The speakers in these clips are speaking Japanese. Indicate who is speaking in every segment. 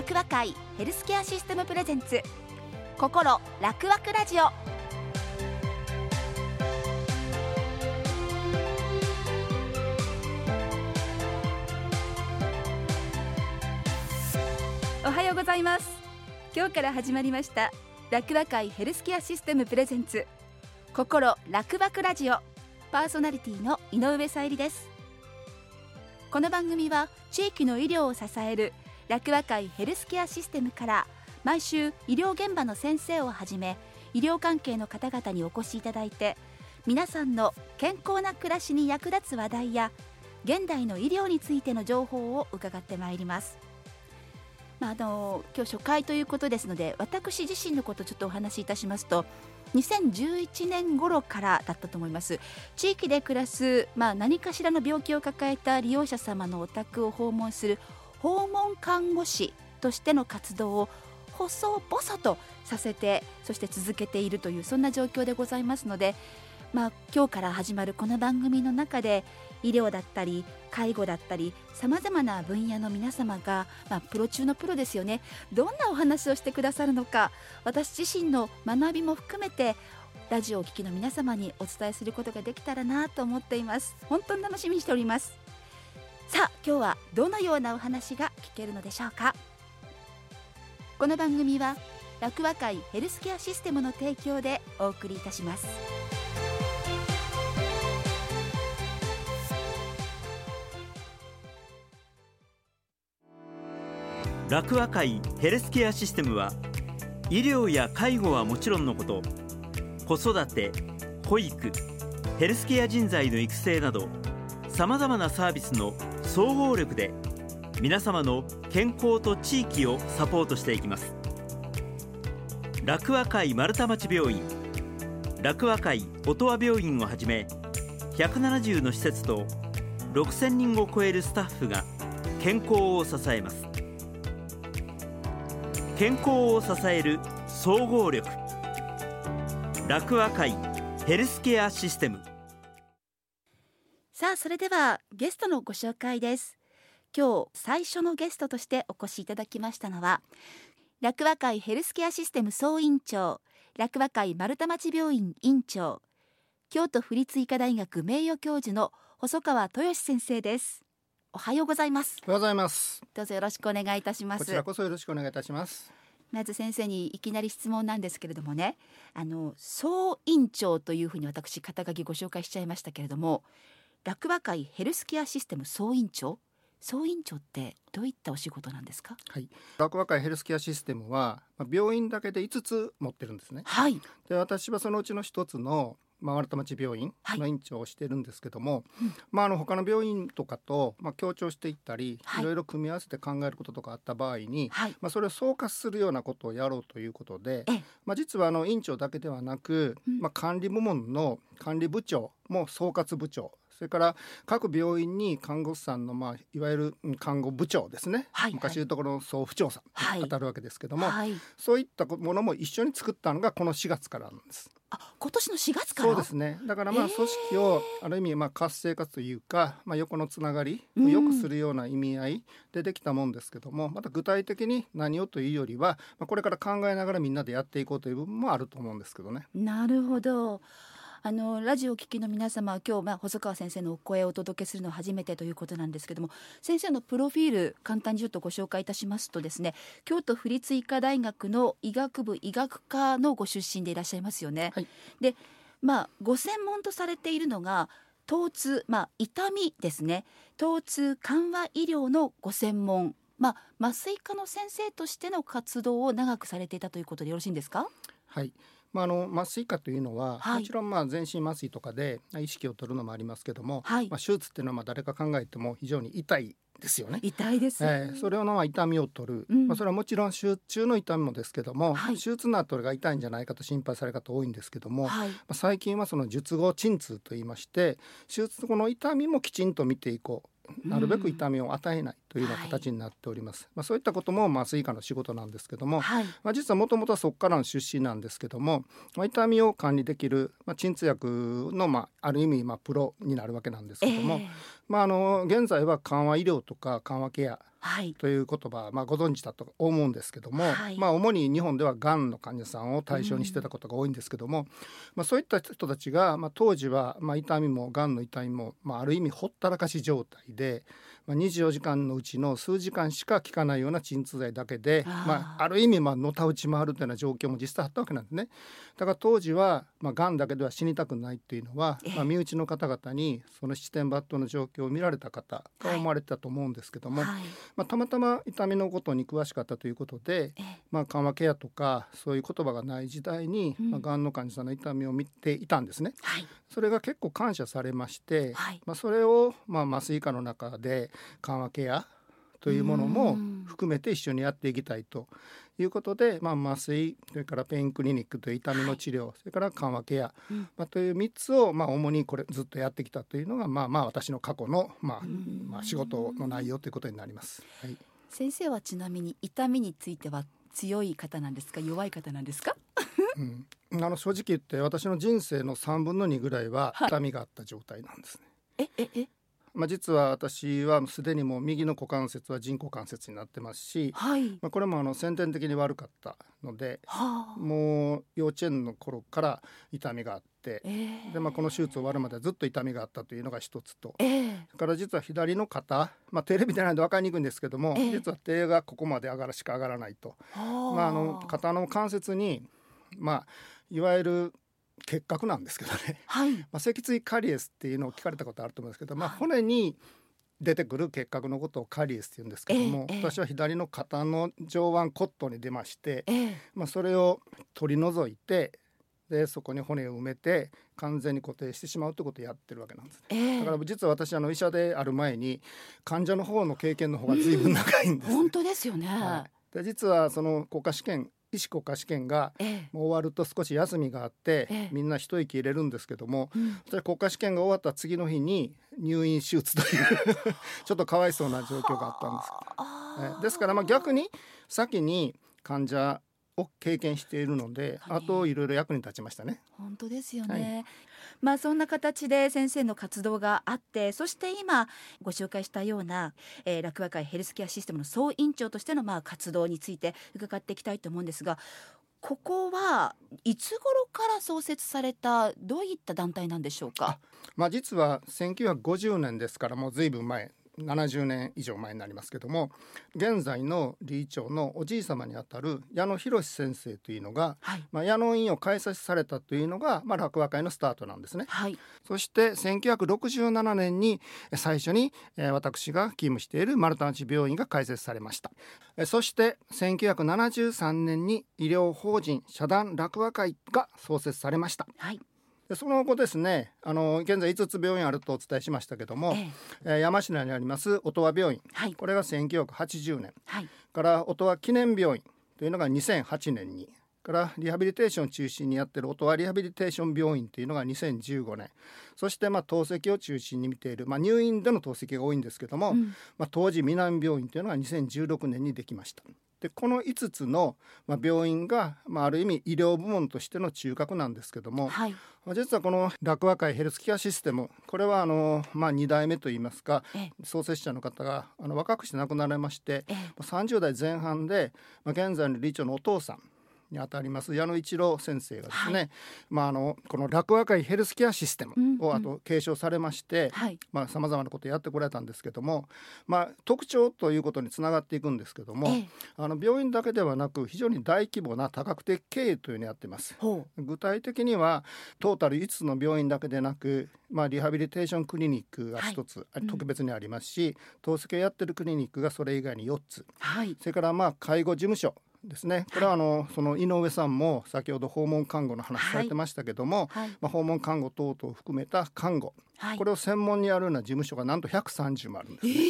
Speaker 1: 楽和会ヘルスケアシステムプレゼンツ心楽和ラジオ。おはようございます。今日から始まりました楽和会ヘルスケアシステムプレゼンツ心楽和ラジオ。パーソナリティの井上さゆりです。この番組は地域の医療を支える楽和会ヘルスケアシステムから毎週医療現場の先生をはじめ医療関係の方々にお越しいただいて皆さんの健康な暮らしに役立つ話題や現代の医療についての情報を伺ってまいります。まあ、あの今日初回ということですので私自身のことをちょっとお話しいたしますと2011年頃からだったと思います地域で暮らす、まあ、何かしらの病気を抱えた利用者様のお宅を訪問する訪問看護師としての活動を細々とさせてそして続けているというそんな状況でございますので、まあ、今日から始まるこの番組の中で医療だったり介護だったりさまざまな分野の皆様が、まあ、プロ中のプロですよね。どんなお話をしてくださるのか私自身の学びも含めてラジオを聴きの皆様にお伝えすることができたらなと思っています。本当に楽しみにしております。さあ今日はどのようなお話が聞けるのでしょうか？この番組は楽和会ヘルスケアシステムの提供でお送りいたします。
Speaker 2: 楽和会ヘルスケアシステムは医療や介護はもちろんのこと子育て保育ヘルスケア人材の育成などさまざまなサービスの総合力で皆様の健康と地域をサポートしていきます。楽和会丸太町病院楽和会音羽病院をはじめ170の施設と6000人を超えるスタッフが健康を支えます。健康を支える総合力楽和会ヘルスケアシステム。
Speaker 1: さあそれではゲストのご紹介です。今日最初のゲストとしてお越しいただきましたのは楽和会ヘルスケアシステム総院長楽和会丸太町病院院長京都府立医科大学名誉教授の細川豊先生です。おはようございます。
Speaker 3: おはようございます。
Speaker 1: どうぞよろしくお願いいたします。
Speaker 3: こちらこそよろしくお願いいたします。
Speaker 1: まず先生にいきなり質問なんですけれどもねあの総院長というふうに私肩書きご紹介しちゃいましたけれども楽和会ヘルスケアシステム総院長？総院長ってどういったお仕事なんですか？
Speaker 3: はい。楽和会ヘルスケアシステムはまあ病院だけで5つ持ってるんですね。
Speaker 1: はい。
Speaker 3: で私はそのうちの一つのまあ、丸太町病院
Speaker 1: はい。
Speaker 3: の院長をしてるんですけども、
Speaker 1: うん。
Speaker 3: まあ、あの他の病院とかと、まあ、協調していったり、
Speaker 1: はい。
Speaker 3: い、ろいろ組み合わせて考えることとかあった場合に、
Speaker 1: はい。
Speaker 3: まあ、それを総括するようなことをやろうということで
Speaker 1: ええ、
Speaker 3: まあ、実はあの院長だけではなく、
Speaker 1: うん。
Speaker 3: まあ、管理部門の管理部長も総括部長それから各病院に看護師さんの、まあ、いわゆるうん看護部長ですね、
Speaker 1: はい
Speaker 3: 昔いうところの総府長さん
Speaker 1: はい。
Speaker 3: に当たるわけですけども、
Speaker 1: はい。
Speaker 3: そういったものも一緒に作ったのがこの4月からなんです。
Speaker 1: あ今年の4月から？
Speaker 3: そうですね。だからまあ組織をある意味まあ活性化というか、まあ、横のつながり
Speaker 1: うん。
Speaker 3: を良くするような意味合いでできたもんですけどもまた具体的に何をというよりは、まあ、これから考えながらみんなでやっていこうという部分もあると思うんですけどね。
Speaker 1: なるほどあのラジオを聞きの皆様は今日、まあ、細川先生のお声をお届けするのは初めてということなんですけども先生のプロフィール簡単にちょっとご紹介いたしますとですね京都府立医科大学の医学部医学科のご出身でいらっしゃいますよね。
Speaker 3: はい。
Speaker 1: でまあご専門とされているのが疼痛、まあ、痛みですね。疼痛緩和医療のご専門。まあ、麻酔科の先生としての活動を長くされていたということでよろしいんですか？
Speaker 3: はいまあ、あの麻酔科というのは、
Speaker 1: はい。
Speaker 3: もちろんまあ全身麻酔とかで意識を取るのもありますけども、
Speaker 1: はい。
Speaker 3: まあ、手術っていうのはまあ誰か考えても非常に痛いですよね。
Speaker 1: 痛いです、
Speaker 3: えーそれのまあ痛みを取る、
Speaker 1: うん。
Speaker 3: まあ、それはもちろん手術中の痛みもですけども、
Speaker 1: はい。
Speaker 3: 手術の後が痛いんじゃないかと心配される方多いんですけども、ま
Speaker 1: はい。
Speaker 3: あ最近はその術後鎮痛といいまして手術後の痛みもきちんと見ていこうなるべく痛みを与えないというような形になっております、まあ、そういったことも麻酔科の仕事なんですけども、
Speaker 1: はい。
Speaker 3: まあ、実はもともとはそこからの出身なんですけども、まあ、痛みを管理できる、まあ、鎮痛薬の、まあ、ある意味、まあ、プロになるわけなんですけども、
Speaker 1: ええ。
Speaker 3: まあ、あの現在は緩和医療とか緩和ケア
Speaker 1: はい。
Speaker 3: という言葉、まあ、ご存知だと思うんですけども、
Speaker 1: はい。
Speaker 3: まあ、主に日本ではがんの患者さんを対象にしてたことが多いんですけども、まあ、そういった人たちが、まあ、当時は、まあ、痛みもがんの痛みも、まあ、ある意味ほったらかし状態で、まあ、24時間のうちの数時間しか効かないような鎮痛剤だけで
Speaker 1: あー。
Speaker 3: まあ、ある意味まあのたうち回るというような状況も実際あったわけなんですね。だから当時は、まあ、がんだけでは死にたくないっていうのは、
Speaker 1: ええ。
Speaker 3: まあ、身内の方々にその七点抜刀の状況を見られた方が思われてたと思うんですけども、
Speaker 1: はい。
Speaker 3: まあ、たまたま痛みのことに詳しかったということで、
Speaker 1: ええ。
Speaker 3: まあ、緩和ケアとかそういう言葉がない時代に、
Speaker 1: うん。
Speaker 3: まあ、がんの患者さんの痛みを見ていたんですね。
Speaker 1: はい。
Speaker 3: それが結構感謝されまして、
Speaker 1: はい。
Speaker 3: まあ、それを、まあ、麻酔科の中で緩和ケアというものも
Speaker 1: うん。
Speaker 3: 含めて一緒にやっていきたいということで、まあ、麻酔それからペインクリニックという痛みの治療、それから緩和ケア、
Speaker 1: うん。
Speaker 3: まあ、という3つを、まあ、主にこれずっとやってきたというのが、まあ、まあ私の過去の、まあ
Speaker 1: ん。
Speaker 3: まあ、仕事の内容ということになります。はい。
Speaker 1: 先生はちなみに痛みについては強い方なんですか？弱い方なんですか？
Speaker 3: うん、あの正直言って私の人生の3分の2ぐらいは
Speaker 1: はい。
Speaker 3: 痛みがあった状態なんですね。
Speaker 1: えええ？
Speaker 3: まあ、実は私はすでにもう右の股関節は人工関節になってますし、
Speaker 1: はい。
Speaker 3: まあ、これもあの先天的に悪かったので
Speaker 1: はあ。
Speaker 3: もう幼稚園の頃から痛みがあって
Speaker 1: ええ。
Speaker 3: で、まあ、この手術終わるまでずっと痛みがあったというのが一つ。と。
Speaker 1: ええ。
Speaker 3: それから実は左の肩、まあ、テレビでないので分かりにくいんですけども、
Speaker 1: ええ。
Speaker 3: 実は手がここまで上がらしか上がらないと、
Speaker 1: は
Speaker 3: まあ、あの肩の関節に、まあ、いわゆる結核なんですけどね、
Speaker 1: はい。
Speaker 3: まあ、脊椎カリエスっていうのを聞かれたことあると思うんですけど、まあ、
Speaker 1: はい。
Speaker 3: 骨に出てくる結核のことをカリエスって言うんですけども、
Speaker 1: ええええ。
Speaker 3: 私は左の肩の上腕骨頭に出まして、
Speaker 1: ええ。
Speaker 3: まあ、それを取り除いてでそこに骨を埋めて完全に固定してしまうということをやってるわけなんですね。
Speaker 1: ええ。
Speaker 3: だから実は私あの医者である前に患者の方の経験の方が随分長いんです、ね。
Speaker 1: 本当ですよね、
Speaker 3: はい、で実はその国家試験医師国家試験が
Speaker 1: ええ。
Speaker 3: もう終わると少し休みがあって、
Speaker 1: ええ。
Speaker 3: みんな一息入れるんですけども
Speaker 1: うん。
Speaker 3: それ国家試験が終わった次の日に入院手術という ちょっとかわいそうな状況があったんです。ですからまあ逆に先に患者を経験しているので
Speaker 1: はい
Speaker 3: あといろいろ役に立ちましたね。
Speaker 1: 本当ですよね、
Speaker 3: はい。
Speaker 1: まあそんな形で先生の活動があってそして今ご紹介したような、えー、楽和会ヘルスケアシステムの総院長としてのまあ活動について伺っていきたいと思うんですがここはいつ頃から創設されたどういった団体なんでしょうか？
Speaker 3: まあ実は1950年ですからもうずいぶん前70年以上前になりますけども現在の理事長のおじい様にあたる矢野博先生というのが、
Speaker 1: はい。
Speaker 3: まあ、矢野院を開設されたというのが、まあ、落和会のスタートなんですね。
Speaker 1: はい。
Speaker 3: そして1967年にえ最初にえー私が勤務している丸太町病院が開設されました。えそして1973年に医療法人社団落和会が創設されました。
Speaker 1: はい
Speaker 3: でその後ですねあの現在5つ病院あるとお伝えしましたけども、
Speaker 1: ええ。
Speaker 3: えー山科にあります音羽病院。
Speaker 1: はい。
Speaker 3: これが1980年。
Speaker 1: はい。
Speaker 3: から音羽記念病院というのが2008年にからリハビリテーションを中心にやってる音羽リハビリテーション病院というのが2015年。そしてまあ透析を中心に見ている、まあ、入院での透析が多いんですけども、
Speaker 1: うん。
Speaker 3: まあ、当時南病院というのが2016年にできました。でこの5つの、まあ、病院が、まあ、ある意味医療部門としての中核なんですけども、
Speaker 1: はい。
Speaker 3: まあ実はこの楽和会ヘルスケアシステムこれはあの、まあ、2代目といいますか
Speaker 1: ええ。
Speaker 3: 創設者の方があの若くして亡くなられまして
Speaker 1: ええ。
Speaker 3: 30代前半で、まあ、現在の理事長のお父さんにあたります。矢野一郎先生がですね、
Speaker 1: は
Speaker 3: まあ、あのこの楽和会ヘルスケアシステム
Speaker 1: うんうん。
Speaker 3: をあと継承されまして、
Speaker 1: はい。
Speaker 3: まあ、さまざまなことをやってこられたんですけども、まあ、特徴ということにつながっていくんですけども、
Speaker 1: ええ。
Speaker 3: あの病院だけではなく非常に大規模な多角的経営というのをやってます。
Speaker 1: ほ
Speaker 3: 具体的にはトータル5つの病院だけでなく、まあ、リハビリテーションクリニックが1つ、
Speaker 1: うん。
Speaker 3: 特別にありますし透析をやってるクリニックがそれ以外に4つ。
Speaker 1: うはい。
Speaker 3: それからまあ介護事務所ですね。これはあのその井上さんも先ほど訪問看護の話されてましたけども、
Speaker 1: はい。
Speaker 3: まあ、訪問看護等々を含めた看護。
Speaker 1: はい。
Speaker 3: これを専門にやるような事務所がなんと130もあるんです
Speaker 1: え
Speaker 3: ね。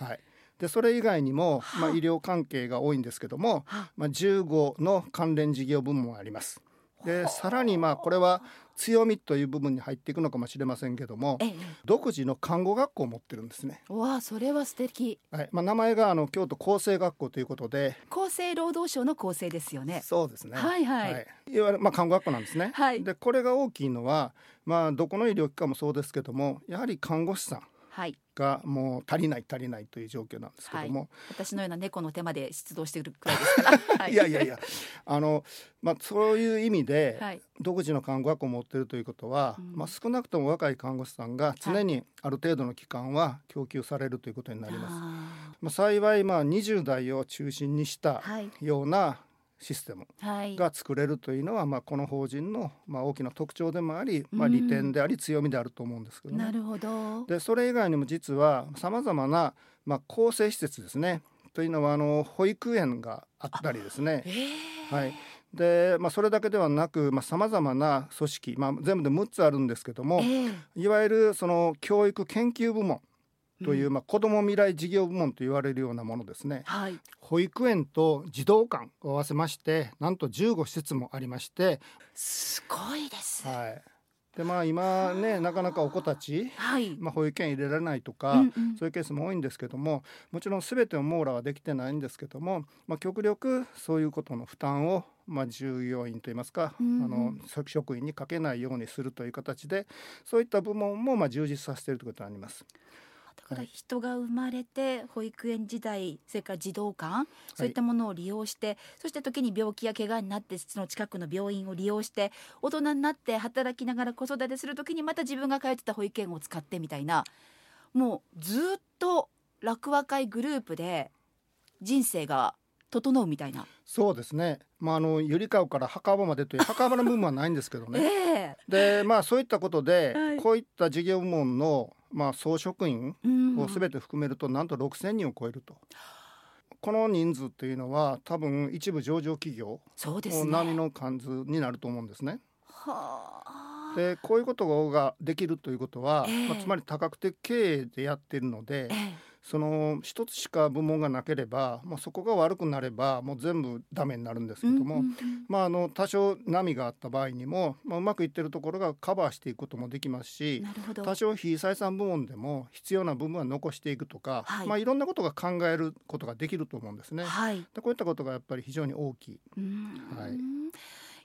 Speaker 1: え
Speaker 3: はい、でそれ以外にも、
Speaker 1: はあ。
Speaker 3: まあ、医療関係が多いんですけども、
Speaker 1: は
Speaker 3: まあ、15の関連事業部門があります。でさらにまあこれは強みという部分に入っていくのかもしれませんけども
Speaker 1: ええ。
Speaker 3: 独自の看護学校を持ってるんですね。
Speaker 1: わあそれは素敵。
Speaker 3: はい。まあ、名前があの京都厚生学校ということで。
Speaker 1: 厚生労働省の厚生ですよね。
Speaker 3: そうですね。
Speaker 1: はいはい。
Speaker 3: い。わゆるまあ看護学校なんですね。
Speaker 1: はい。
Speaker 3: でこれが大きいのはまあどこの医療機関もそうですけどもやはり看護師さん。
Speaker 1: はい
Speaker 3: がもう足りない足りないという状況なんですけども、
Speaker 1: 私のような猫の手まで出動してるくらいですから、はい。
Speaker 3: い、やいやいや。あの、まあ、そういう意味で、
Speaker 1: はい。
Speaker 3: 独自の看護学を持っているということは、
Speaker 1: うん。
Speaker 3: まあ、少なくとも若い看護師さんが常にある程度の期間は供給されるということになります。
Speaker 1: あ
Speaker 3: まあ、幸いまあ20代を中心にしたようなシステム
Speaker 1: はい。
Speaker 3: が作れるというのは、まあ、この法人のまあ大きな特徴でもあり、まあ、
Speaker 1: うん
Speaker 3: 利点であり強みであると思うんですけどね。
Speaker 1: なるほど。
Speaker 3: でそれ以外にも実はさまざまな、まあ、更生施設ですね。というのはあの保育園があったりですね。
Speaker 1: え。ー。
Speaker 3: はい。でまあ、それだけではなくさまざ、まな組織、まあ、全部で6つあるんですけども、
Speaker 1: えー
Speaker 3: いわゆるその教育研究部門という、
Speaker 1: ん。
Speaker 3: まあ、子ども未来事業部門と言われるようなものですね。
Speaker 1: はい。
Speaker 3: 保育園と児童館を合わせましてなんと15施設もありまして、
Speaker 1: すごいです。
Speaker 3: はい。でまあ、今ねなかなかお子たち、
Speaker 1: はい。
Speaker 3: まあ、保育園入れられないとか、
Speaker 1: うんうん。
Speaker 3: そういうケースも多いんですけどももちろん全てを網羅はできてないんですけども、まあ、極力そういうことの負担を、まあ、従業員といいますか、
Speaker 1: うんうん。
Speaker 3: あの職員にかけないようにするという形でそういった部門もまあ充実させているということになります。
Speaker 1: だから人が生まれて保育園時代それから児童館そういったものを利用して、そして時に病気や怪我になってその近くの病院を利用して大人になって働きながら子育てする時にまた自分が通ってた保育園を使ってみたいなもうずっと楽和会グループで人生が整うみたいな。
Speaker 3: そうですね、まあ、あのゆりかごから墓場までという墓場の部分はないんですけどね。
Speaker 1: ええ。
Speaker 3: でまあそういったことで、
Speaker 1: はい。
Speaker 3: こういった事業部門の、まあ、総職員
Speaker 1: うん
Speaker 3: を全て含めるとなんと6,000人を超えると。この人数というのは多分一部上場企業
Speaker 1: そうですね。
Speaker 3: 並みの数になると思うんですね。
Speaker 1: はあ。
Speaker 3: でこういうことができるということは、
Speaker 1: ええ
Speaker 3: まあ、つまり多角的経営でやっているので
Speaker 1: ええ
Speaker 3: その一つしか部門がなければ、まあ、そこが悪くなればもう全部ダメになるんですけども、
Speaker 1: うんうんうん
Speaker 3: まあ、あの多少波があった場合にも、まあ、うまくいってるところがカバーしていくこともできますし。多少非採算部門でも必要な部分は残していくとか、
Speaker 1: はい
Speaker 3: いまあ、いろんなことが考えることができると思うんですね。
Speaker 1: はい。
Speaker 3: でこういったことがやっぱり非常に大きい。
Speaker 1: うん
Speaker 3: はい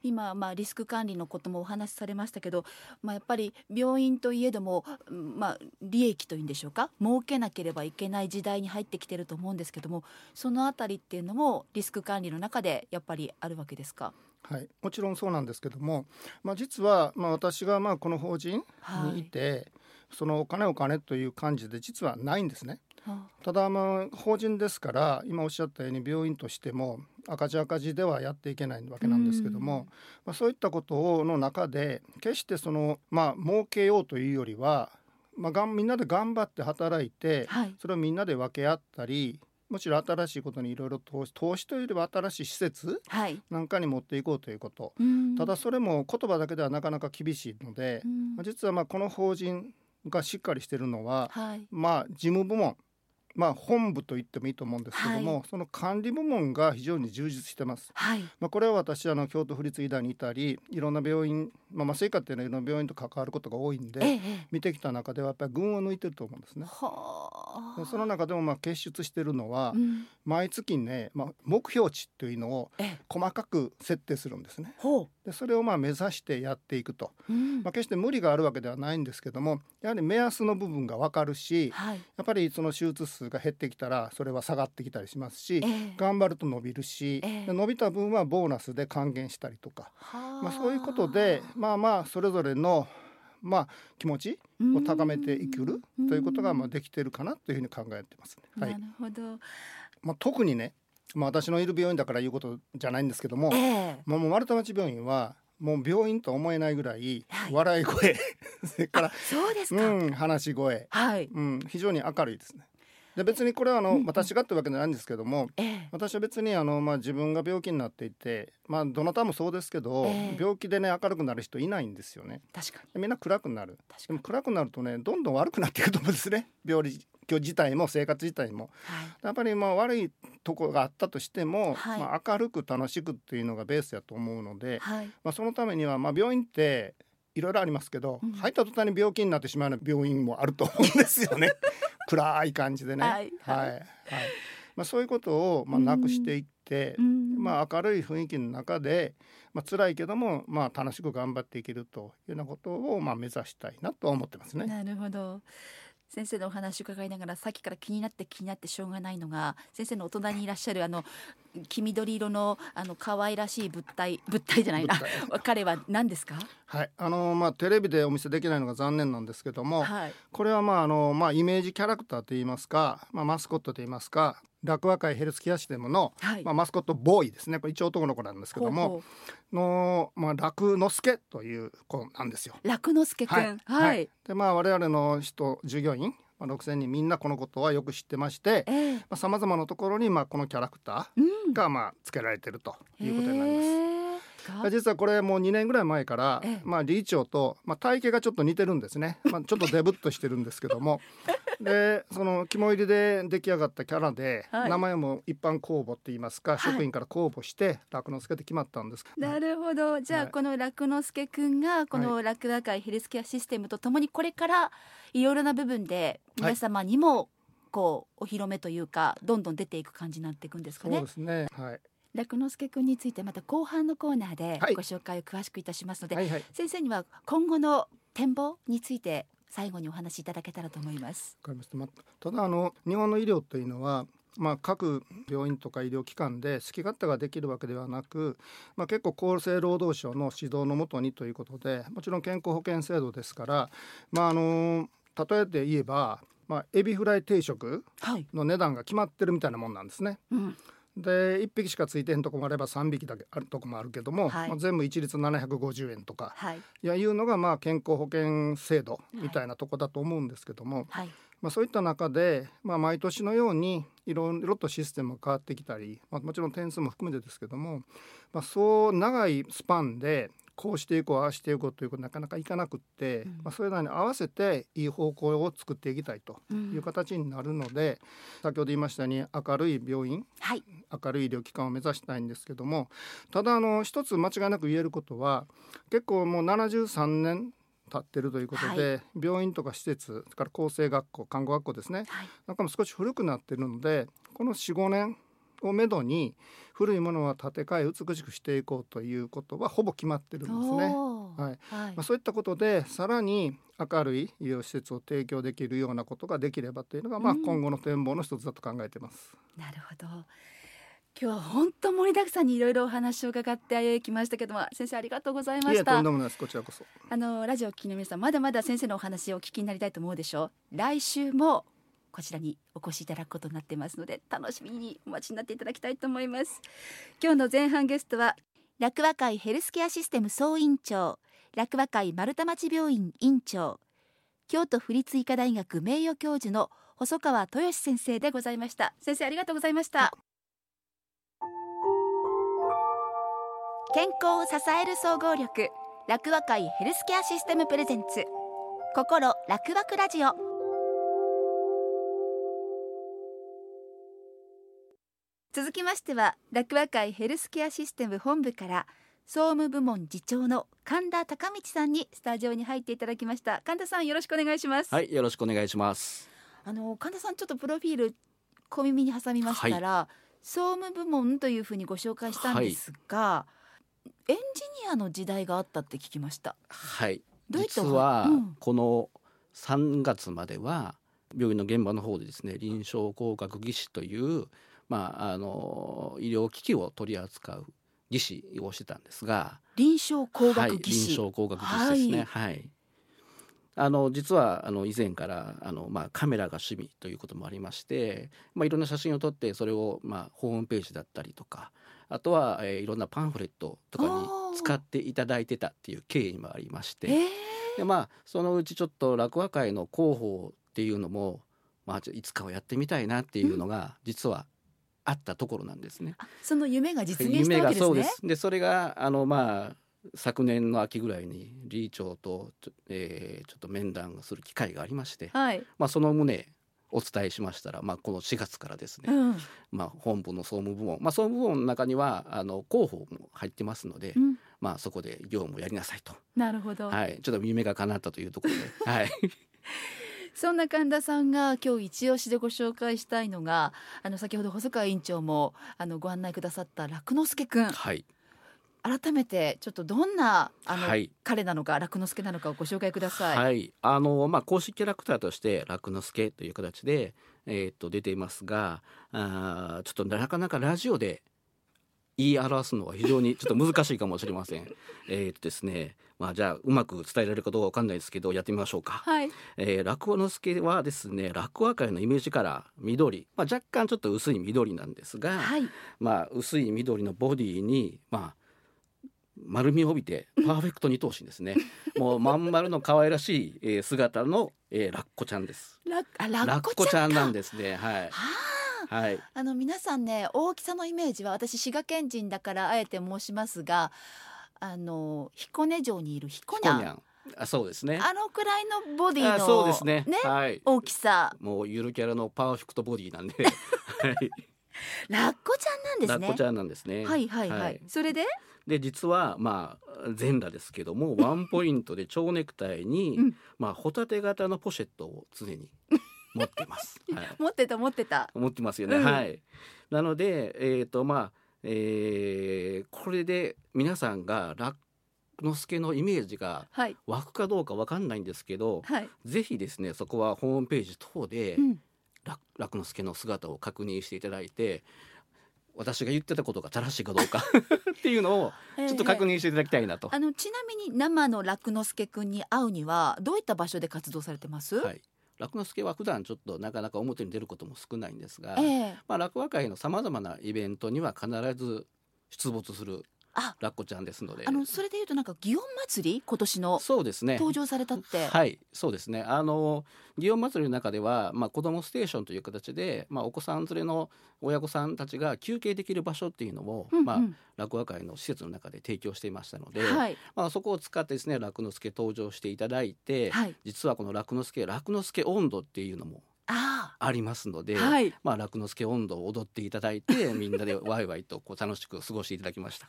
Speaker 1: 今、まあ、リスク管理のこともお話しされましたけど、まあ、やっぱり病院といえども、うんまあ、利益というんでしょうか儲けなければいけない時代に入ってきてると思うんですけどもそのあたりっていうのもリスク管理の中でやっぱりあるわけですか？
Speaker 3: はい、もちろんそうなんですけども、まあ、実は、まあ、私がまあこの法人
Speaker 1: はい
Speaker 3: にいて、そのお金お金という感じで実はないんですね。
Speaker 1: は
Speaker 3: ただまあ法人ですから今おっしゃったように病院としても赤字赤字ではやっていけないわけなんですけども、まあ、そういったことの中で決してそのまあ儲けようというよりは、まあ、がんみんなで頑張って働いてそれをみんなで分け合ったりもちろん新しいことにいろいろ投資投資というよりは新しい施設
Speaker 1: はい。
Speaker 3: なんかに持っていこうということ。
Speaker 1: うん。
Speaker 3: ただそれも言葉だけではなかなか厳しいので実はまあこの法人がしっかりしているのは、
Speaker 1: はい。
Speaker 3: まあ、事務部門、まあ、本部と言ってもいいと思うんですけども、
Speaker 1: は
Speaker 3: その管理部門が非常に充実してます。
Speaker 1: はい。
Speaker 3: まあ、これは私あの京都府立医大にいたりいろんな病院、まあ、麻酔科っていうのはいろんな病院と関わることが多いんで
Speaker 1: ええええ。
Speaker 3: 見てきた中ではやっぱり群を抜いてると思うんですね。
Speaker 1: はあ。
Speaker 3: その中でもまあ結出してるのは
Speaker 1: うん。
Speaker 3: 毎月ね、まあ、目標値というのを
Speaker 1: ええ。
Speaker 3: 細かく設定するんですね。
Speaker 1: ほ
Speaker 3: でそれをまあ目指してやっていくと、
Speaker 1: う、うん。
Speaker 3: まあ、決して無理があるわけではないんですけどもやはり目安の部分が分かるし
Speaker 1: はい。
Speaker 3: やっぱりその手術数が減ってきたらそれは下がってきたりしますし
Speaker 1: ええ。
Speaker 3: 頑張ると伸びるし、
Speaker 1: ええ。
Speaker 3: で伸びた分はボーナスで還元したりとか、
Speaker 1: はあ
Speaker 3: まあ、そういうことでまあまあそれぞれのまあ気持ちを高めていくるということがまあできてるかなというふうに考えてますね。は
Speaker 1: ないるほど、
Speaker 3: まあ、特にね、まあ、私のいる病院だから言うことじゃないんですけども
Speaker 1: ええ。
Speaker 3: もう丸太町病院はもう病院と思えないぐらい
Speaker 1: はい。
Speaker 3: 笑い声、それから、
Speaker 1: そうですか、
Speaker 3: うん、話し声、
Speaker 1: はい。
Speaker 3: うん、非常に明るいですね。で別にこれはあの、
Speaker 1: うんうん。
Speaker 3: 私がってわけじゃないんですけども
Speaker 1: ええ。
Speaker 3: 私は別にあの、まあ、自分が病気になっていて、まあ、どなたもそうですけど、
Speaker 1: ええ。
Speaker 3: 病気でね明るくなる人いないんですよね。
Speaker 1: 確かに。
Speaker 3: でみんな暗くなる。
Speaker 1: 確かに。
Speaker 3: でも暗くなるとねどんどん悪くなっていくと思うんですね。病理自体も生活自体も。
Speaker 1: はい。
Speaker 3: やっぱりまあ悪いところがあったとしても、
Speaker 1: はい。
Speaker 3: まあ、明るく楽しくっていうのがベースやと思うので、
Speaker 1: はい。
Speaker 3: まあ、そのためには、まあ、病院っていろいろありますけど、
Speaker 1: うん。
Speaker 3: 入った途端に病気になってしまうような病院もあると思うんですよね 暗い感じでね。
Speaker 1: はいはい
Speaker 3: はいまあ、そういうことをまあなくしていって、
Speaker 1: うん
Speaker 3: まあ、明るい雰囲気の中で、まあ辛いけども、まあ、楽しく頑張っていけるというようなことをまあ目指したいなとは思ってますね。
Speaker 1: なるほど先生のお話を伺いながらさっきから気になって気になってしょうがないのが先生のお隣にいらっしゃるあの黄緑色のあの可愛らしい物体物体じゃないな彼は何ですか？
Speaker 3: はい。あのまあテレビでお見せできないのが残念なんですけども、
Speaker 1: はい。
Speaker 3: これはまああのまあイメージキャラクターといいますか、まあマスコットといいますか、楽和会ヘルスケアシステムの、
Speaker 1: はい。
Speaker 3: まあマスコットボーイですね。これ一応男の子なんですけども、のまあ楽之助という子なんですよ。
Speaker 1: う楽之助くん。はい、
Speaker 3: でまあ我々の人従業員、まあ、6,000人みんなこのことはよく知ってまして、
Speaker 1: ええ。
Speaker 3: まあ様々なところにまあこのキャラクタ
Speaker 1: うん。
Speaker 3: ーがまあ付けられてるということになります。
Speaker 1: へえ
Speaker 3: 実はこれもう2年ぐらい前から、
Speaker 1: ええ。
Speaker 3: まあ、理事長と、まあ、体型がちょっと似てるんですね、まあ、ちょっとデブっとしてるんですけども。でその肝入りで出来上がったキャラで、
Speaker 1: はい。
Speaker 3: 名前も一般公募って言いますか、
Speaker 1: はい。
Speaker 3: 職員から公募して楽之助って決まったんです。
Speaker 1: なるほど。じゃあ、
Speaker 3: はい。
Speaker 1: この楽之助くんがこの楽和会ヘルスケアシステムとともにこれからいろいろな部分で皆様にもこうお披露目というかどんどん出ていく感じになっていくんですかね。
Speaker 3: そうですね、はい、
Speaker 1: 楽之助くんについてまた後半のコーナーで
Speaker 3: はい。
Speaker 1: ご紹介を詳しくいたしますので、
Speaker 3: はいはい。
Speaker 1: 先生には今後の展望について最後にお話しいただけたらと思います。
Speaker 3: わかりました、まあ、ただあの日本の医療というのは、まあ、各病院とか医療機関で好き勝手ができるわけではなく、まあ、結構厚生労働省の指導のもとにということでもちろん健康保険制度ですから、まあ、あの例えて言えば、まあ、エビフライ定食
Speaker 1: はい、
Speaker 3: の値段が決まってるみたいなもんなんですね。
Speaker 1: うん、
Speaker 3: で1匹しかついてへんとこもあれば3匹だけあるとこもあるけども、
Speaker 1: はい
Speaker 3: まあ、全部一律750円とか
Speaker 1: はい、
Speaker 3: いやいうのがまあ健康保険制度みたいなとこだと思うんですけども、
Speaker 1: はい、
Speaker 3: まあ、そういった中で、まあ、毎年のようにいろいろとシステムが変わってきたり、まあ、もちろん点数も含めてですけども、まあ、そう長いスパンでこうしていこうああしていこうということなかなかいかなくって、
Speaker 1: うん。
Speaker 3: まあ、それらに合わせていい方向を作っていきたいと
Speaker 1: うん。
Speaker 3: いう形になるので、先ほど言いましたように明るい病院
Speaker 1: はい、
Speaker 3: 明るい医療機関を目指したいんですけどもただあの一つ間違いなく言えることは結構もう73年経ってるということで、病院とか施設それから厚生学校看護学校ですね。
Speaker 1: はい、
Speaker 3: なんかも少し古くなってるのでこの45年をめどに古いものは建て替え美しくしていこうということはほぼ決まってるんですね。はい
Speaker 1: はい
Speaker 3: まあ、そういったことでさらに明るい医療施設を提供できるようなことができればというのが、まあ、
Speaker 1: うん
Speaker 3: 今後の展望の一つだと考えてます。
Speaker 1: なるほど。今日は本当盛りだくさんにいろいろお話を伺ってきましたけども先生ありがとうございました
Speaker 3: こちらこそ。
Speaker 1: あのラジオを聴きの皆さんまだまだ先生のお話をお聞きになりたいと思うでしょう来週もこちらにお越しいただくことになってますので楽しみにお待ちになっていただきたいと思います。今日の前半ゲストは楽和会ヘルスケアシステム総院長楽和会丸太町病院院長京都府立医科大学名誉教授の細川豊先生でございました。先生ありがとうございました。健康を支える総合力楽和会ヘルスケアシステムプレゼンツ心楽和ラジオ。続きましては楽和会ヘルスケアシステム本部から総務部門次長の神田孝道さんにスタジオに入っていただきました。神田さんよろしくお願いします、
Speaker 4: はい、よろしくお願いします。
Speaker 1: あの神田さんちょっとプロフィール小耳に挟みましたら、総務部門というふうにご紹介したんですが、エンジニアの時代があったって聞きました。
Speaker 4: はい。実は、
Speaker 1: うん。
Speaker 4: この3月までは病院の現場の方でですね、臨床工学技師というまああの医療機器を取り扱う技師をしてたんですが、
Speaker 1: 臨床工
Speaker 4: はい、
Speaker 1: 学技師、
Speaker 4: 臨床工学技師ですね。はい。あの実はあの以前からあの、まあ、カメラが趣味ということもありまして、まあ、いろんな写真を撮ってそれを、まあ、ホームページだったりとかあとは、えーいろんなパンフレットとかに使っていただいてたっていう経緯もありまして、
Speaker 1: えー。
Speaker 4: でまあそのうちちょっと落語会の広報っていうのも、まあ、いつかはやってみたいなっていうのが実はあったところなんですね。
Speaker 1: あその夢が実現した
Speaker 4: 夢が
Speaker 1: わけですね。
Speaker 4: そうです。でそれがあのまあ昨年の秋ぐらいに理事長とちょ,、えーちょっと面談をする機会がありまして、
Speaker 1: はい、
Speaker 4: まあその旨お伝えしましたら、まあこの4月からですね、
Speaker 1: うん。
Speaker 4: まあ本部の総務部門、まあ総務部門の中にはあの広報も入ってますので、
Speaker 1: うん、
Speaker 4: まあそこで業務をやりなさいと、
Speaker 1: なるほど、
Speaker 4: はい、ちょっと夢が叶ったというところで、はい、
Speaker 1: そんな神田さんが今日一押しでご紹介したいのがあの先ほど細川院長もあのご案内くださった楽之助くん
Speaker 4: はい、
Speaker 1: 改めてちょっとどんなあの、
Speaker 4: はい
Speaker 1: 彼なのか楽之助なのかをご紹介ください。
Speaker 4: はい、あのまあ公式キャラクターとして楽之助という形でえーっと出ていますが、あーちょっとなかなかラジオで言い表すのは非常にちょっと難しいかもしれません。えーっとですね、まあじゃあうまく伝えられるかどうかわかんないですけどやってみましょうか。
Speaker 1: はい。
Speaker 4: えー、落語之助はですね落語界のイメージカラー緑、まあ、若干ちょっと薄い緑なんですが、
Speaker 1: はい。
Speaker 4: まあ、薄い緑のボディに、まあ、丸みを帯びてパーフェクト二頭身ですね もうまん丸の可愛らしい、えー姿の、えー、ラッコちゃんです
Speaker 1: ラ
Speaker 4: ッ
Speaker 1: コ
Speaker 4: コちゃんなんですねはい
Speaker 1: はあ。
Speaker 4: はい
Speaker 1: あの皆さんね大きさのイメージは私滋賀県人だからあえて申しますがあの彦根城にいる彦根。
Speaker 4: あそうですね。
Speaker 1: あのくらいのボディ
Speaker 4: あ
Speaker 1: の
Speaker 4: そうですね。はい。
Speaker 1: 大きさ。
Speaker 4: もうゆるキャラのパーフェクトボディなんで、はい、
Speaker 1: ラッコちゃんなんですね。
Speaker 4: ラッコちゃんなんですね。
Speaker 1: はいはいはい、
Speaker 4: はい。
Speaker 1: それで？
Speaker 4: で実はまあ全裸ですけどもワンポイントで蝶ネクタイに、
Speaker 1: うん。
Speaker 4: まあホタテ型のポシェットを常に持ってます。はい、
Speaker 1: 持ってた持ってた。
Speaker 4: 持ってますよね。
Speaker 1: うん。
Speaker 4: はい。なのでえっ、とまあ、えーこれで皆さんがラッ之助のイメージが
Speaker 1: はい。
Speaker 4: 湧くかどうかわかんないんですけど、
Speaker 1: はい、
Speaker 4: ぜひですねそこはホームページ等で
Speaker 1: うん、
Speaker 4: ラ楽之助の姿を確認していただいて。私が言ってたことが正しいかどうか っていうのをちょっと確認していただきたいなと。
Speaker 1: あのちなみに生の楽之助くんに会うにはどういった場所で活動されてます、
Speaker 4: はい、楽之助は普段ちょっとなかなか表に出ることも少ないんですが、
Speaker 1: ええ。
Speaker 4: まあ、落語会のさまざまなイベントには必ず出没する
Speaker 1: あ
Speaker 4: ラッコちゃんですので。
Speaker 1: あのそれでいうとなんか祇園祭り？今年の。
Speaker 4: そうですね。
Speaker 1: 登場されたって、
Speaker 4: はいそうですね。あの祇園祭りの中では、まあ、子どもステーションという形で、まあ、お子さん連れの親御さんたちが休憩できる場所っていうのを、
Speaker 1: うんうん。
Speaker 4: まあ、落語会の施設の中で提供していましたので、
Speaker 1: はい。
Speaker 4: まあ、そこを使ってですね楽之助登場していただいて、
Speaker 1: はい。
Speaker 4: 実はこの楽之助楽之助温度っていうのも
Speaker 1: あ
Speaker 4: ありますので、
Speaker 1: あはい
Speaker 4: まあ、楽之助温度を踊っていただいて みんなでワイワイとこう楽しく過ごしていただきました。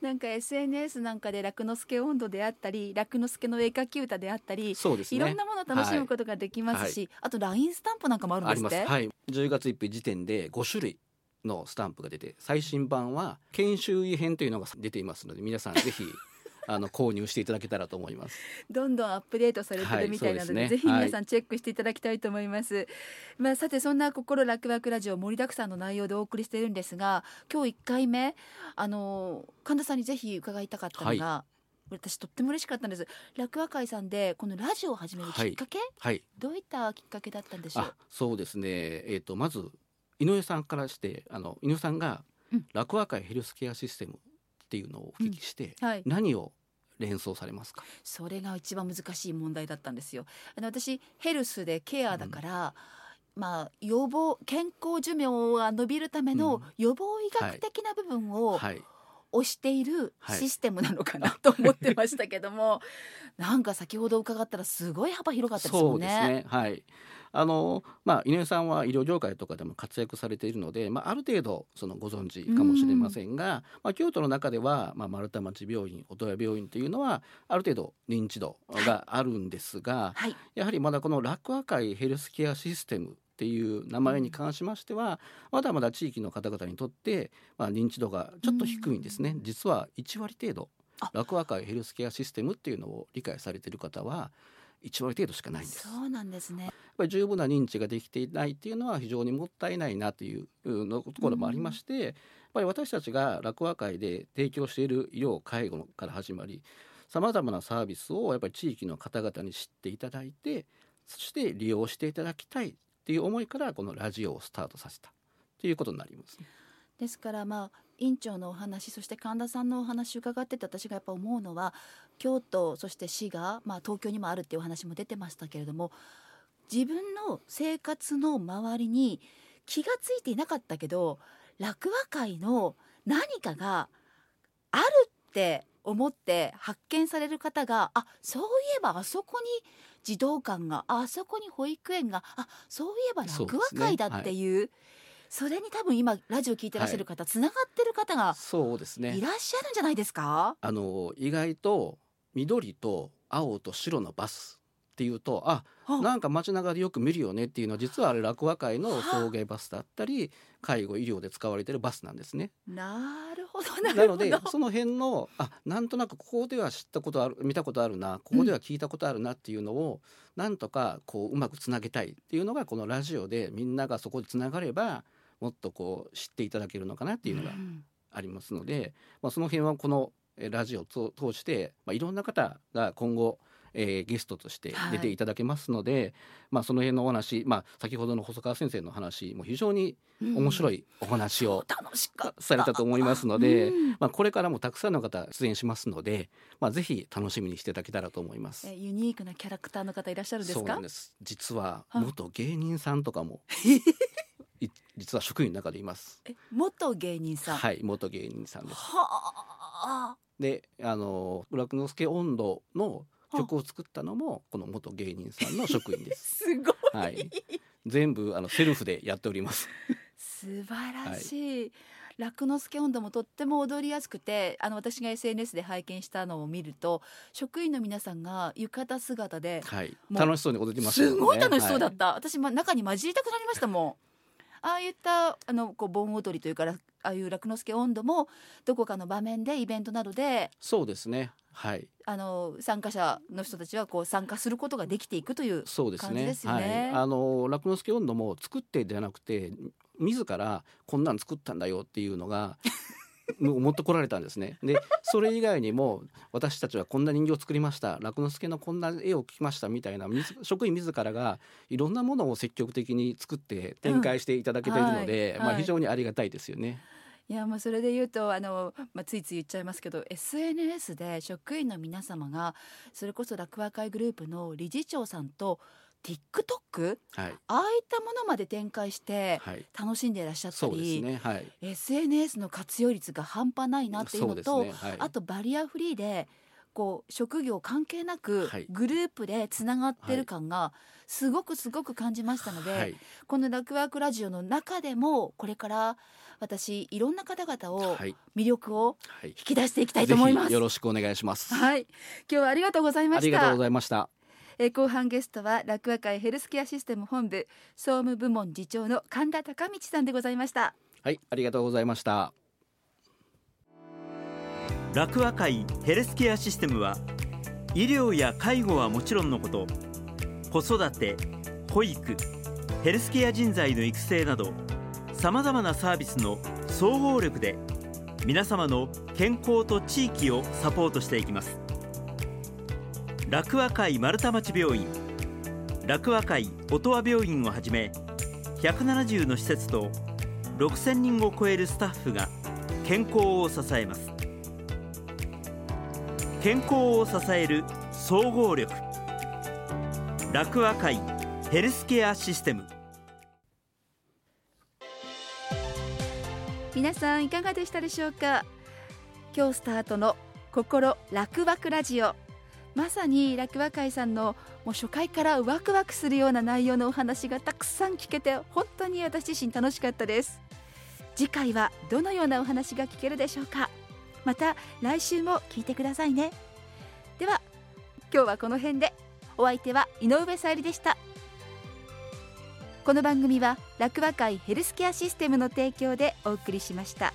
Speaker 1: なんか SNS なんかで楽之助温度であったり楽之助の絵描き歌であったり、
Speaker 4: そうですね
Speaker 1: いろんなものを楽しむことができますし、あと LINE スタンプなんかもあるん
Speaker 4: あります。
Speaker 1: ですって
Speaker 4: はい。10月1日時点で5種類のスタンプが出て、最新版は研修医編というのが出ていますので、皆さんぜひあの購入していただけたらと思います。
Speaker 1: どんどんアップデートされて
Speaker 4: はい
Speaker 1: るみたいなので,、
Speaker 4: そうですね。
Speaker 1: ぜひ皆さんチェックしていただきたいと思います、まあさてそんな心楽楽ラジオ盛りだくさんの内容でお送りしているんですが今日1回目あの神田さんにぜひ伺いたかったのが、私とっても嬉しかったんです。楽和会さんでこのラジオを始めるきっかけ、
Speaker 4: はい。
Speaker 1: どういったきっかけだったんでしょう？
Speaker 4: あ、そうですね。えっ、とまず井上さんからして、あの井上さんが
Speaker 1: うん。
Speaker 4: 楽和会ヘルスケアシステムっていうのをお聞きして、
Speaker 1: はい。
Speaker 4: 何を連想されますか？
Speaker 1: それが一番難しい問題だったんですよ。あの私ヘルスでケアだから、まあ予防健康寿命が伸びるための
Speaker 4: うん
Speaker 1: 予防医学的な部分を
Speaker 4: はい。
Speaker 1: 推している
Speaker 4: はい
Speaker 1: システムなのかな と思ってましたけども、なんか先ほど伺ったらすごい幅広かったですもんね。
Speaker 4: そうですね。はい。あのまあ井上さんは医療業界とかでも活躍されているので、まあある程度そのご存知かもしれませんが、まあ京都の中ではまあ丸太町病院、音羽病院というのはある程度認知度があるんですが、
Speaker 1: はい、
Speaker 4: やはりまだこの楽和会ヘルスケアシステムっていう名前に関しましては、まだまだ地域の方々にとって、まあ、認知度がちょっと低いんですね、実は1割程度
Speaker 1: あ
Speaker 4: 楽和会ヘルスケアシステムっていうのを理解されている方は1割程度しかないんです。やっ
Speaker 1: そうなんですね。
Speaker 4: ぱり十分な認知ができていないっていうのは非常にもったいないなというのところもありまして、やっぱり私たちが楽和会で提供している医療介護から始まりさまざまなサービスをやっぱり地域の方々に知っていただいてそして利用していただきたいっていう思いからこのラジオをスタートさせたということになりますね。
Speaker 1: ですからまあ院長のお話そして神田さんのお話伺ってて私がやっぱ思うのは京都そして滋賀、まあ、東京にもあるっていうお話も出てましたけれども自分の生活の周りに気がついていなかったけど落和会の何かがあるって思って発見される方があそういえばあそこに児童館がああそこに保育園があそういえば落和会だっていうそれに多分今ラジオ聞いてらっしゃる方、つながってる方が
Speaker 4: そうですね。
Speaker 1: いらっしゃるんじゃないですか？
Speaker 4: あの意外と緑と青と白のバスっっていうとあなんか街中でよく見るよねっていうのは実はあれ落和会の送迎バスだったり介護医療で使われてるバスなんですね。
Speaker 1: なるほどな
Speaker 4: なのでその辺のあなんとなくここでは知ったことある見たことあるなここでは聞いたことあるなっていうのを、なんとかこううまくつなげたいっていうのがこのラジオでみんながそこでつながればもっとこう知っていただけるのかなっていうのが
Speaker 1: うん。
Speaker 4: ありますので、まあ、その辺はこのえーラジオを通通して、まあ、いろんな方が今後、えーゲストとして出ていただけますので、まあ、その辺のお話、まあ、先ほどの細川先生の話も非常に面白
Speaker 1: い
Speaker 4: いお話を
Speaker 1: 楽しかった。
Speaker 4: されたと思いますので、
Speaker 1: うん。
Speaker 4: まあ、これからもたくさんの方出演しますので、まあ、ぜひ楽しみにしていただけたらと思います。
Speaker 1: え。ユニークなキャラクターの方いらっしゃるんですか？
Speaker 4: そうなんです。実は
Speaker 1: は。い
Speaker 4: 元芸人さんとかも い実は職員の中でいます。
Speaker 1: え元芸人さん？
Speaker 4: はい元芸人さんです。
Speaker 1: はあ。
Speaker 4: であの「楽之助温度」の曲を作ったのもこの元芸人さんの職員です。
Speaker 1: すごい。
Speaker 4: はい、全部あのセルフでやっております。
Speaker 1: 素晴らしい、楽之助温度もとっても踊りやすくてあの私が SNS で拝見したのを見ると職員の皆さんが浴衣姿で
Speaker 4: はい、楽しそうに踊ってますよ
Speaker 1: す
Speaker 4: ね。
Speaker 1: ごい楽しそうだっ
Speaker 4: は
Speaker 1: た、私ま中に混じりたくなりましたもんああいったあのこう盆踊りというかああいう楽之助温度もどこかの場面でイベントなどで
Speaker 4: そうですね。はい、
Speaker 1: あの参加者の人たちはこう参加することができていくという
Speaker 4: そうですね。
Speaker 1: 感じですよね
Speaker 4: はい、あの楽之助温度も作ってではなくて自らこんなん作ったんだよっていうのが持ってこられたんですね。でそれ以外にも私たちはこんな人形を作りました楽之助のこんな絵を描きましたみたいな職員自らがいろんなものを積極的に作って展開していただけているので、まあ、
Speaker 1: うんはいはい
Speaker 4: 非常にありがたいですよね。
Speaker 1: いやもうそれで言うとあの、まあ、ついつい言っちゃいますけど SNS で職員の皆様がそれこそ楽和会グループの理事長さんと TikTok
Speaker 4: はい、
Speaker 1: ああいったものまで展開して
Speaker 4: はい、
Speaker 1: 楽しんでいらっしゃった
Speaker 4: そうです
Speaker 1: り、
Speaker 4: ね。はい、
Speaker 1: SNS の活用率が半端ないなっていうのと
Speaker 4: ねはい、
Speaker 1: あとバリアフリーでこう職業関係なく
Speaker 4: はい
Speaker 1: グループでつながってる感がすごくすごく感じましたので、
Speaker 4: はい、
Speaker 1: この「ラクワークラジオ」の中でもこれから私いろんな方々を
Speaker 4: はい、
Speaker 1: 魅力を
Speaker 4: はい
Speaker 1: 引。き出していきたいと思います。
Speaker 4: ぜひよろしくお願いします。
Speaker 1: はい、今日はありがとうございました
Speaker 4: ありがとうご。ざいました。
Speaker 1: えー後半ゲストは楽和会ヘルスケアシステム本部総務部門次長の神田隆道さんでございました。
Speaker 4: はい、ありがとうございました。
Speaker 2: 楽和会ヘルスケアシステムは医療や介護はもちろんのこと子育て保育ヘルスケア人材の育成などさまざまなサービスの総合力で皆様の健康と地域をサポートしていきます楽和会丸太町病院。楽和会音羽病院をはじめ170の施設と6000人を超えるスタッフが健康を支えます。健康を支える総合力。楽和会ヘルスケアシステム。
Speaker 1: 皆さんいかがでしたでしょうか？今日スタートの心楽ワクラジオ。まさに楽和会さんのもう初回からワクワクするような内容のお話がたくさん聞けて本当に私自身楽しかったです。次回はどのようなお話が聞けるでしょうか。また来週も聞いてくださいね。では今日はこの辺で。お相手は井上さゆりでした。この番組は楽和会ヘルスケアシステムの提供でお送りしました。